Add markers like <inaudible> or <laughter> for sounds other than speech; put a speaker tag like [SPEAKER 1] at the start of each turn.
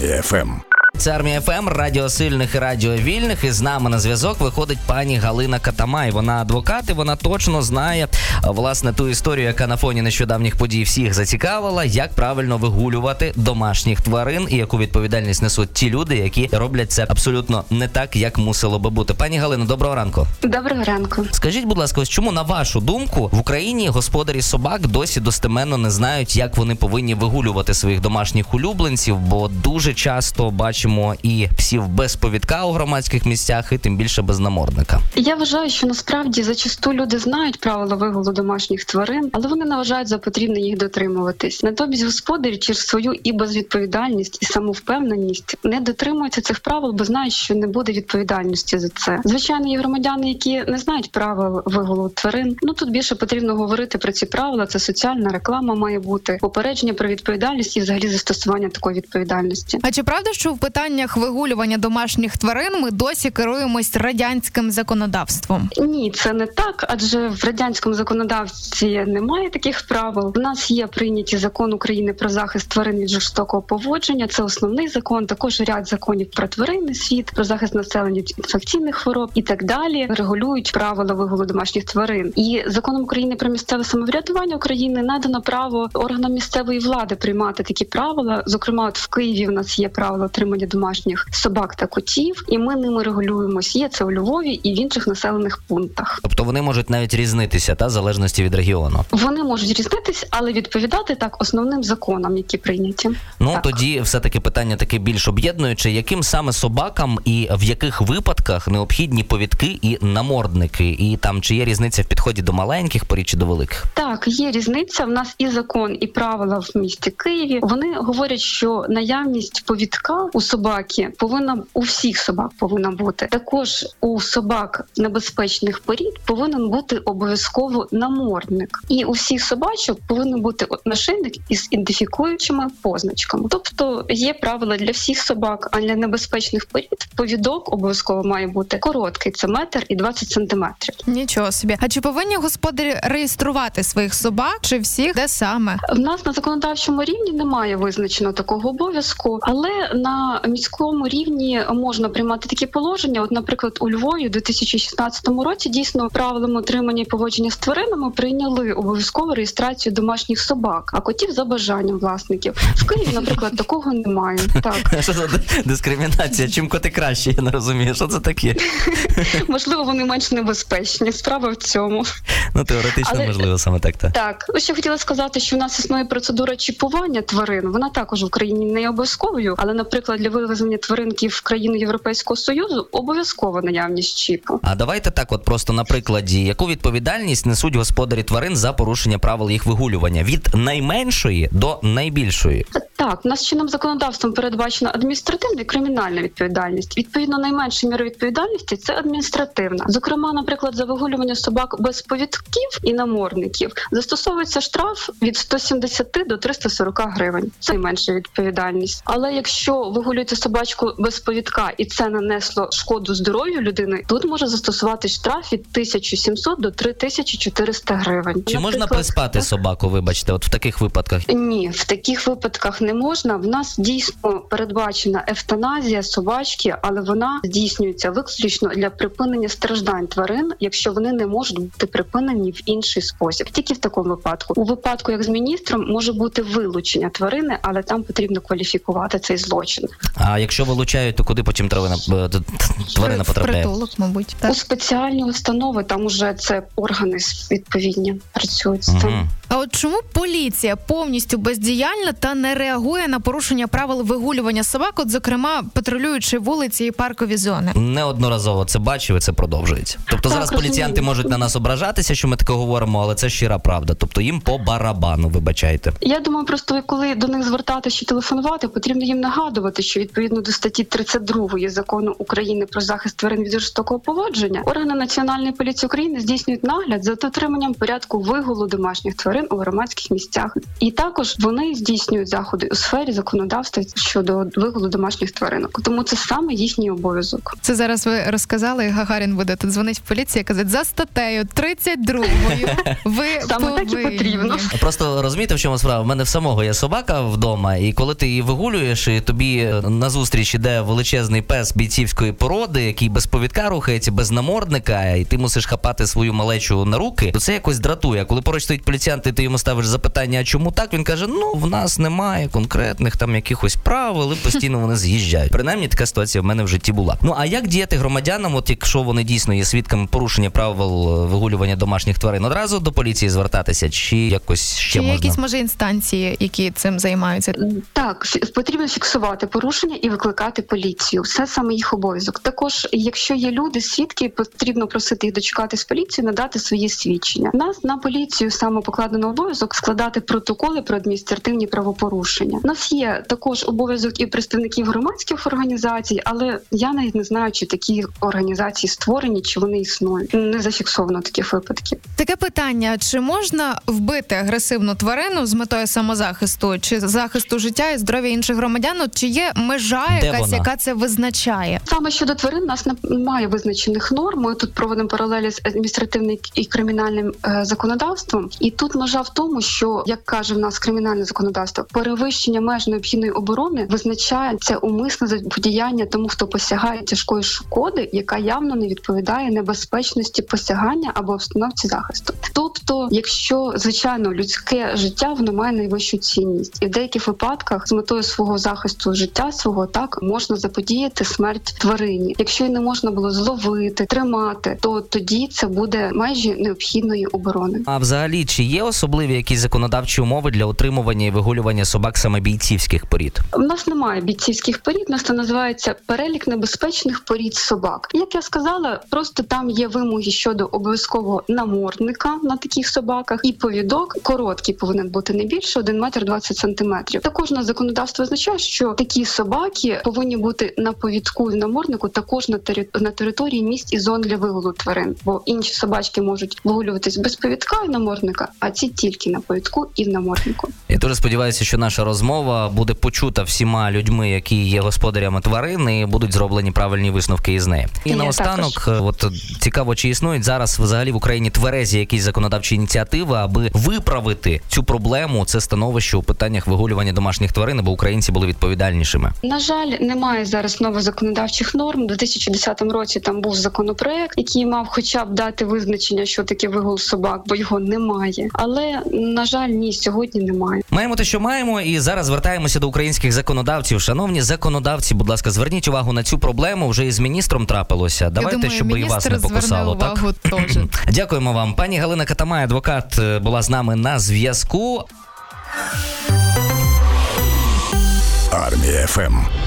[SPEAKER 1] Армія ФМ.
[SPEAKER 2] Це армія ФМ, радіо сильних і радіо вільних. І з нами на зв'язок виходить пані Галина Катамай. Вона адвокат і вона точно знає власне ту історію, яка на фоні нещодавніх подій всіх зацікавила, як правильно вигулювати домашніх тварин і яку відповідальність несуть ті люди, які роблять це абсолютно не так, як мусило би бути. Пані Галино, доброго ранку.
[SPEAKER 3] Доброго ранку.
[SPEAKER 2] Скажіть, будь ласка, ось чому на вашу думку в Україні господарі собак досі достеменно не знають, як вони повинні вигулювати своїх домашніх улюбленців, бо дуже часто бачимо і псів без повідка у громадських місцях, і тим більше без намордника.
[SPEAKER 3] Я вважаю, що насправді зачасту люди знають правила вигулу домашніх тварин, але вони не вважають за потрібне їх дотримуватись. Натомість господарі через свою і безвідповідальність, і самовпевненість не дотримуються цих правил, бо знають, що не буде відповідальності за це. Звичайно, є громадяни, які не знають правил вигулу тварин. Ну тут більше потрібно говорити про ці правила. Це соціальна реклама має бути попередження про відповідальність і взагалі застосування такої відповідальності.
[SPEAKER 4] А чи правда, що в питаннях вигулювання домашніх тварин ми досі керуємось радянським законодавством?
[SPEAKER 3] Ні, це не так, адже в радянському законодавстві немає таких правил. У нас є прийняті закон України про захист тварин від жорстокого поводження. Це основний закон. Також ряд законів про тваринний світ, про захист населення від інфекційних хвороб і так далі. Регулюють правила вигулу домашніх тварин. І законом України про місцеве самоврядування України надано право органам місцевої влади приймати такі правила. Зокрема, от в Києві в нас є правила отримання домашніх собак та котів, і ми ними регулюємось. Є це у Львові і в інших населених пунктах.
[SPEAKER 2] Тобто вони можуть навіть різнитися та в залежності від регіону.
[SPEAKER 3] Вони можуть різнитись, але відповідати так основним законам, які прийняті.
[SPEAKER 2] Ну
[SPEAKER 3] Так.
[SPEAKER 2] тоді все таки питання таке більш об'єднуюче, яким саме собакам і в яких випадках необхідні повідки і намордники, і там чи є різниця в підході до маленьких порід чи до великих?
[SPEAKER 3] Так, є різниця. В нас і закон, і правила в місті Києві. Вони говорять, що наявність повідка у собаки повинна у всіх собак повинна бути. Також у собак небезпечних порід повинен бути обов'язково намордник, і у всіх собачок повинен бути нашийник із ідентифікуючими позначками. Тобто є правила для всіх собак, а для небезпечних порід повідок обов'язково має бути короткий. Це метр і 20 сантиметрів.
[SPEAKER 4] Нічого собі. А чи повинні господарі реєструвати своїх собак, чи всіх де саме?
[SPEAKER 3] В нас на законодавчому рівні немає визначено такого обов'язку, але на міському рівні можна приймати такі положення. От, наприклад, у Львові у 2016 році дійсно правилами отримання і поводження з тваринами прийняли обов'язкову реєстрацію домашніх собак, а котів за бажанням власників. В Києві, наприклад, такого немає. Так <laughs>
[SPEAKER 2] Що за дискримінація? Чим коти краще? Я не розумію, що це таке. <laughs>
[SPEAKER 3] можливо, вони менш небезпечні. Справа в цьому.
[SPEAKER 2] Ну теоретично
[SPEAKER 3] Але-
[SPEAKER 2] можливо саме так. Та
[SPEAKER 3] Так, ще хотіла сказати, що у нас існує процедура чіпування тварин. Вона також в Україні не обов'язковою, але, наприклад, для вивезення тваринки в країну Європейського союзу обов'язкова наявність чіпу.
[SPEAKER 2] А давайте так, от просто на прикладі, яку відповідальність несуть господарі тварин за порушення правил їх вигулювання від найменшої до найбільшої.
[SPEAKER 3] Так, у нас чинним законодавством передбачена адміністративна і кримінальна відповідальність. Відповідно, найменша міра відповідальності це адміністративна. Зокрема, наприклад, за вигулювання собак без повідків і намордників застосовується штраф від 170 до 340 гривень. Це найменша відповідальність. Але якщо вигулюєте собачку без повідка і це нанесло шкоду здоров'ю людини, тут може застосувати штраф від 1700 до 3400 гривень.
[SPEAKER 2] Чи можна
[SPEAKER 3] Наприклад,
[SPEAKER 2] приспати собаку? Вибачте, от в таких випадках.
[SPEAKER 3] ні, в таких випадках не можна. В нас дійсно передбачена евтаназія собачки, але вона здійснюється виключно для припинення страждань тварин, якщо вони не можуть бути припинені в інший спосіб. Тільки в такому випадку. У випадку, як з міністром, може бути вилучення тварини, але там потрібно кваліфікувати цей злочин.
[SPEAKER 2] А якщо вилучають, то куди потім тварина е, тварина потрапляє?
[SPEAKER 4] притулок, мабуть. Так.
[SPEAKER 3] У спеціальні установи там уже це органи відповідні працюють з цим.
[SPEAKER 2] Мгм.
[SPEAKER 4] А от чому поліція повністю бездіяльна та не реагує на порушення правил вигулювання собак, от зокрема патрулюючи вулиці і паркові зони?
[SPEAKER 2] Неодноразово це бачив і це продовжується. Тобто
[SPEAKER 3] Так,
[SPEAKER 2] зараз поліціянти можуть на нас ображатися, що ми таке говоримо, але це щира правда. Тобто їм по барабану, вибачайте.
[SPEAKER 3] Я думаю, просто коли до них звертатися чи телефонувати, потрібно їм нагадувати, що відповідно до статті 32 закону України про захист тварин від жорстокого поводження, органи національної поліції України здійснюють нагляд за дотриманням порядку вигулу домашніх тварин у громадських місцях, і також вони здійснюють заходи у сфері законодавства щодо вигулу домашніх тваринок. Тому це саме їхній обов'язок.
[SPEAKER 4] Це зараз ви розказали, Гагарін буде тут дзвонить в поліцію і казати за статтею 32 <laughs> Ви
[SPEAKER 3] Саме так і потрібно.
[SPEAKER 2] Просто розумієте, в чому справа? В мене в самого є собака вдома, і коли ти її вигулюєш, і тобі на зустріч іде величезний пес бійцівської породи, який без повідка рухається, без намордника, і ти мусиш хапати свою малечу на руки, то це якось дратує. Коли поруч стоїть поліціянт, і ти йому ставиш запитання, а чому так? Він каже: Ну, в нас немає конкретних там якихось правил, і постійно вони з'їжджають. Принаймні, така ситуація в мене в житті була. Ну а як діяти громадянам, от якщо вони дійсно є свідками порушення правил е, вигулювання домашніх тварин, одразу до поліції звертатися, чи якось ще
[SPEAKER 4] Чи
[SPEAKER 2] можна?
[SPEAKER 4] якісь може інстанції, які цим займаються?
[SPEAKER 3] Так, потрібно фіксувати порушення і викликати поліцію. Це саме їх обов'язок. Також, якщо є люди, свідки, потрібно просити їх дочекатись поліцію, надати свої свідчення. Нас на поліцію саме покладено обов'язок складати протоколи про адміністративні правопорушення. У нас є також обов'язок і представників громадських організацій, але я навіть не знаю, чи такі організації створені, чи вони існують. Не зафіксовано таких випадків.
[SPEAKER 4] Таке питання: чи можна вбити агресивну тварину з метою самозахисту чи захисту життя і здоров'я інших громадян? От Чи є межа
[SPEAKER 2] Де
[SPEAKER 4] якась,
[SPEAKER 2] вона?
[SPEAKER 4] яка це визначає?
[SPEAKER 3] Саме щодо тварин, у нас немає визначених норм. Ми тут проводимо паралелі з адміністративним і кримінальним е, законодавством. І тут межа в тому, що як каже в нас кримінальне законодавство, перевищення меж необхідної оборони визначає це умисне заподіяння тому, хто посягає тяжкої шкоди, яка явно не відповідає небезпечності посягання або обстановці захисту. Тобто, якщо звичайно людське життя воно має найвищу цінність, і в деяких випадках з метою свого захисту життя свого так можна заподіяти смерть тварині. Якщо її не можна було зловити, тримати, то тоді це буде межі необхідної оборони.
[SPEAKER 2] А взагалі, чи є особливі якісь законодавчі умови для утримування і вигулювання собак саме бійцівських порід?
[SPEAKER 3] У нас немає бійцівських порід, у нас це називається перелік небезпечних порід собак. Як я сказала, просто там є вимоги щодо обов'язкового намордника на таких собаках, і повідок короткий повинен бути не більше 1 метр 20 сантиметрів. Також на законодавство означає, що такі собаки повинні бути на повідку і наморднику також на на території місць і зон для вигулу тварин, бо інші собачки можуть вигулюватись без повідка і намордника, а ці тільки на повідку і в наморднику.
[SPEAKER 2] Я дуже сподіваюся, що наша розмова буде почута всіма людьми, які є господарями тварин, і будуть зроблені правильні висновки із неї. І наостанок, е, от цікаво, чи існують зараз взагалі в Україні тверезі якісь законодавчі ініціативи, аби виправити цю проблему, це становище у питаннях вигулювання домашніх тварин, аби українці були відповідальнішими.
[SPEAKER 3] На жаль, немає зараз нових законодавчих норм. У 2010 році там був законопроект, який мав хоча б дати визначення, що таке вигул собак, бо його немає. Але на жаль, ні, сьогодні немає.
[SPEAKER 2] Маємо те, що маємо, і зараз звертаємося до українських законодавців. Шановні законодавці, будь ласка, зверніть увагу на цю проблему. Вже із міністром трапилося. Давайте,
[SPEAKER 4] Я думаю,
[SPEAKER 2] щоб і вас не покусало. Так
[SPEAKER 4] теж. <clears throat>
[SPEAKER 2] дякуємо вам, пані Галина Катамай, адвокат, е, була з нами на зв'язку.
[SPEAKER 1] Армія ФМ.